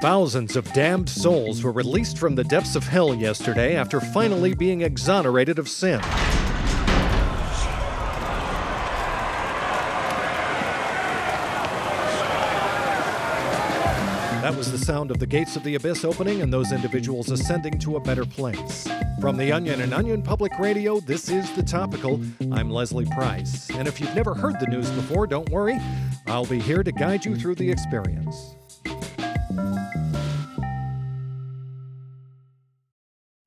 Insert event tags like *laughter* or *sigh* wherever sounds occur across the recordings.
Thousands of damned souls were released from the depths of hell yesterday after finally being exonerated of sin. That was the sound of the gates of the abyss opening and those individuals ascending to a better place. From the Onion and Onion Public Radio, this is The Topical. I'm Leslie Price. And if you've never heard the news before, don't worry. I'll be here to guide you through the experience.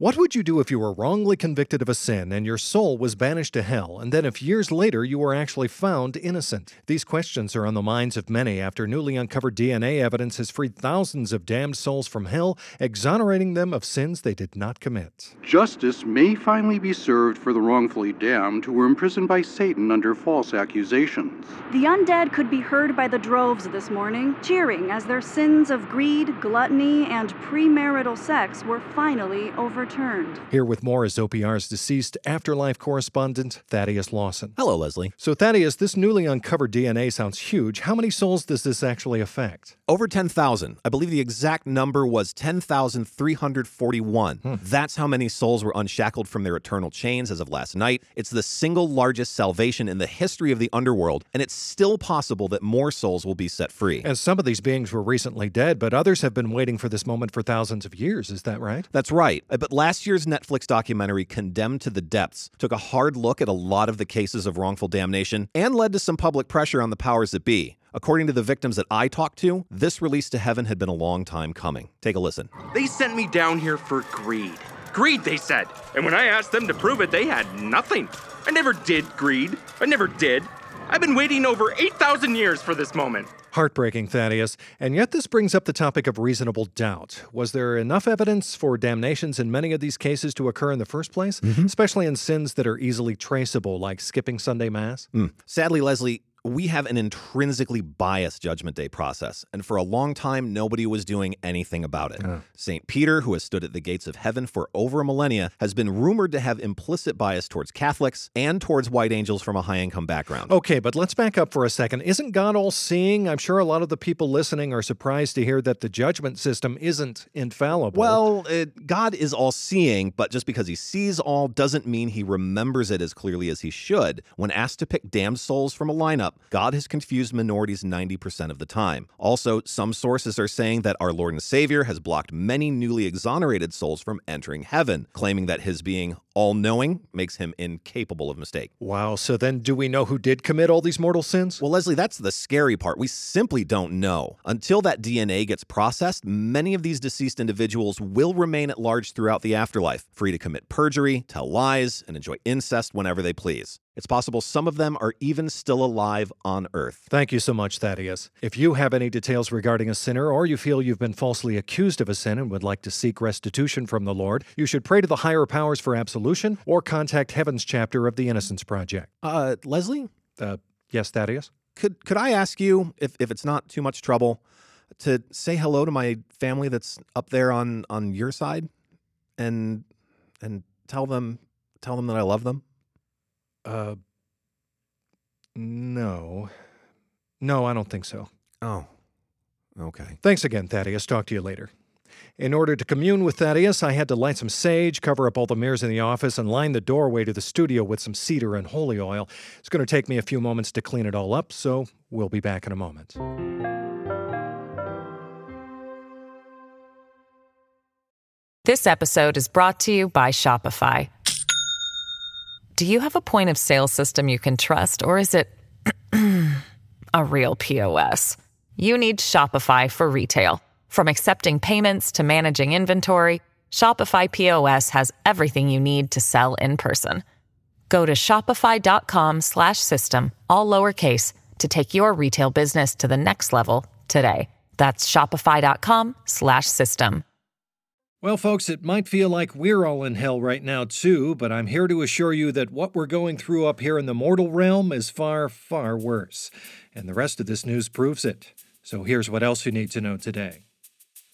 What would you do if you were wrongly convicted of a sin and your soul was banished to hell, and then if years later you were actually found innocent? These questions are on the minds of many after newly uncovered DNA evidence has freed thousands of damned souls from hell, exonerating them of sins they did not commit. Justice may finally be served for the wrongfully damned who were imprisoned by Satan under false accusations. The undead could be heard by the droves this morning, cheering as their sins of greed, gluttony, and premarital sex were finally overturned. Here with more is OPR's deceased afterlife correspondent, Thaddeus Lawson. Hello, Leslie. So, Thaddeus, this newly uncovered DNA sounds huge. How many souls does this actually affect? Over 10,000. I believe the exact number was 10,341. Hmm. That's how many souls were unshackled from their eternal chains as of last night. It's the single largest salvation in the history of the underworld, and it's still possible that more souls will be set free. And some of these beings were recently dead, but others have been waiting for this moment for thousands of years. Is that right? That's right. Uh, but last year's Netflix documentary, Condemned to the Depths, took a hard look at a lot of the cases of wrongful damnation and led to some public pressure on the powers that be. According to the victims that I talked to, this release to heaven had been a long time coming. Take a listen. They sent me down here for greed. Greed, they said. And when I asked them to prove it, they had nothing. I never did greed. I never did. I've been waiting over 8,000 years for this moment. Heartbreaking, Thaddeus. And yet, this brings up the topic of reasonable doubt. Was there enough evidence for damnations in many of these cases to occur in the first place, mm-hmm. especially in sins that are easily traceable, like skipping Sunday Mass? Mm. Sadly, Leslie, we have an intrinsically biased Judgment Day process, and for a long time, nobody was doing anything about it. Uh. St. Peter, who has stood at the gates of heaven for over a millennia, has been rumored to have implicit bias towards Catholics and towards white angels from a high income background. Okay, but let's back up for a second. Isn't God all seeing? I'm sure a lot of the people listening are surprised to hear that the judgment system isn't infallible. Well, it, God is all seeing, but just because he sees all doesn't mean he remembers it as clearly as he should. When asked to pick damned souls from a lineup, God has confused minorities 90% of the time. Also, some sources are saying that our Lord and Savior has blocked many newly exonerated souls from entering heaven, claiming that his being all knowing makes him incapable of mistake. Wow, so then do we know who did commit all these mortal sins? Well, Leslie, that's the scary part. We simply don't know. Until that DNA gets processed, many of these deceased individuals will remain at large throughout the afterlife, free to commit perjury, tell lies, and enjoy incest whenever they please. It's possible some of them are even still alive on Earth. Thank you so much, Thaddeus. If you have any details regarding a sinner or you feel you've been falsely accused of a sin and would like to seek restitution from the Lord, you should pray to the higher powers for absolution or contact Heaven's chapter of the Innocence Project. Uh, Leslie? Uh, yes, Thaddeus? Could, could I ask you, if, if it's not too much trouble, to say hello to my family that's up there on, on your side and and tell them tell them that I love them? Uh, no. No, I don't think so. Oh, okay. Thanks again, Thaddeus. Talk to you later. In order to commune with Thaddeus, I had to light some sage, cover up all the mirrors in the office, and line the doorway to the studio with some cedar and holy oil. It's going to take me a few moments to clean it all up, so we'll be back in a moment. This episode is brought to you by Shopify. Do you have a point of sale system you can trust, or is it *clears throat* a real POS? You need Shopify for retail. From accepting payments to managing inventory, Shopify POS has everything you need to sell in person. Go to shopify.com/system all lowercase to take your retail business to the next level today. That's shopify.com slash system. Well, folks, it might feel like we're all in hell right now, too, but I'm here to assure you that what we're going through up here in the mortal realm is far, far worse. And the rest of this news proves it. So here's what else you need to know today.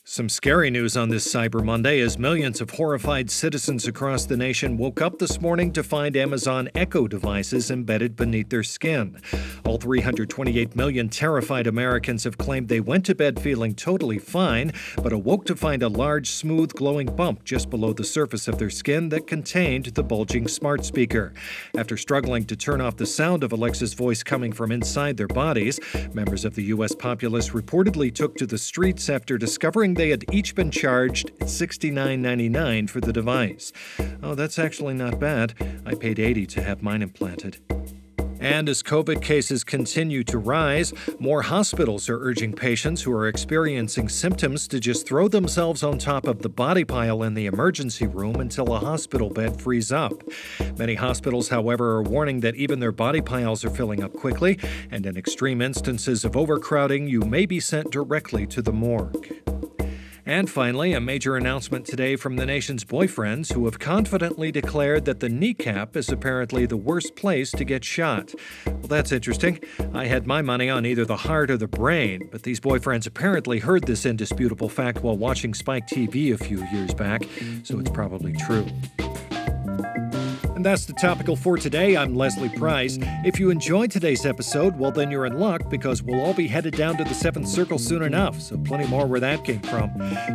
Some scary news on this Cyber Monday as millions of horrified citizens across the nation woke up this morning to find Amazon Echo devices embedded beneath their skin. All 328 million terrified Americans have claimed they went to bed feeling totally fine, but awoke to find a large, smooth, glowing bump just below the surface of their skin that contained the bulging smart speaker. After struggling to turn off the sound of Alexa's voice coming from inside their bodies, members of the U.S. populace reportedly took to the streets after discovering they had each been charged $69.99 for the device. Oh, that's actually not bad. I paid 80 to have mine implanted. And as COVID cases continue to rise, more hospitals are urging patients who are experiencing symptoms to just throw themselves on top of the body pile in the emergency room until a hospital bed frees up. Many hospitals, however, are warning that even their body piles are filling up quickly, and in extreme instances of overcrowding, you may be sent directly to the morgue. And finally, a major announcement today from the nation's boyfriends who have confidently declared that the kneecap is apparently the worst place to get shot. Well, that's interesting. I had my money on either the heart or the brain, but these boyfriends apparently heard this indisputable fact while watching Spike TV a few years back, so it's probably true. And that's the topical for today. I'm Leslie Price. If you enjoyed today's episode, well, then you're in luck because we'll all be headed down to the seventh circle soon enough, so plenty more where that came from.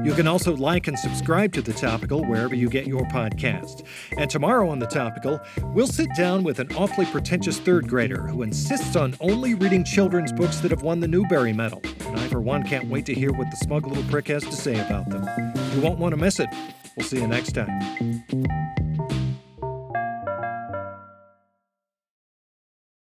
You can also like and subscribe to the topical wherever you get your podcast. And tomorrow on the topical, we'll sit down with an awfully pretentious third grader who insists on only reading children's books that have won the Newbery Medal. And I, for one, can't wait to hear what the smug little prick has to say about them. You won't want to miss it. We'll see you next time.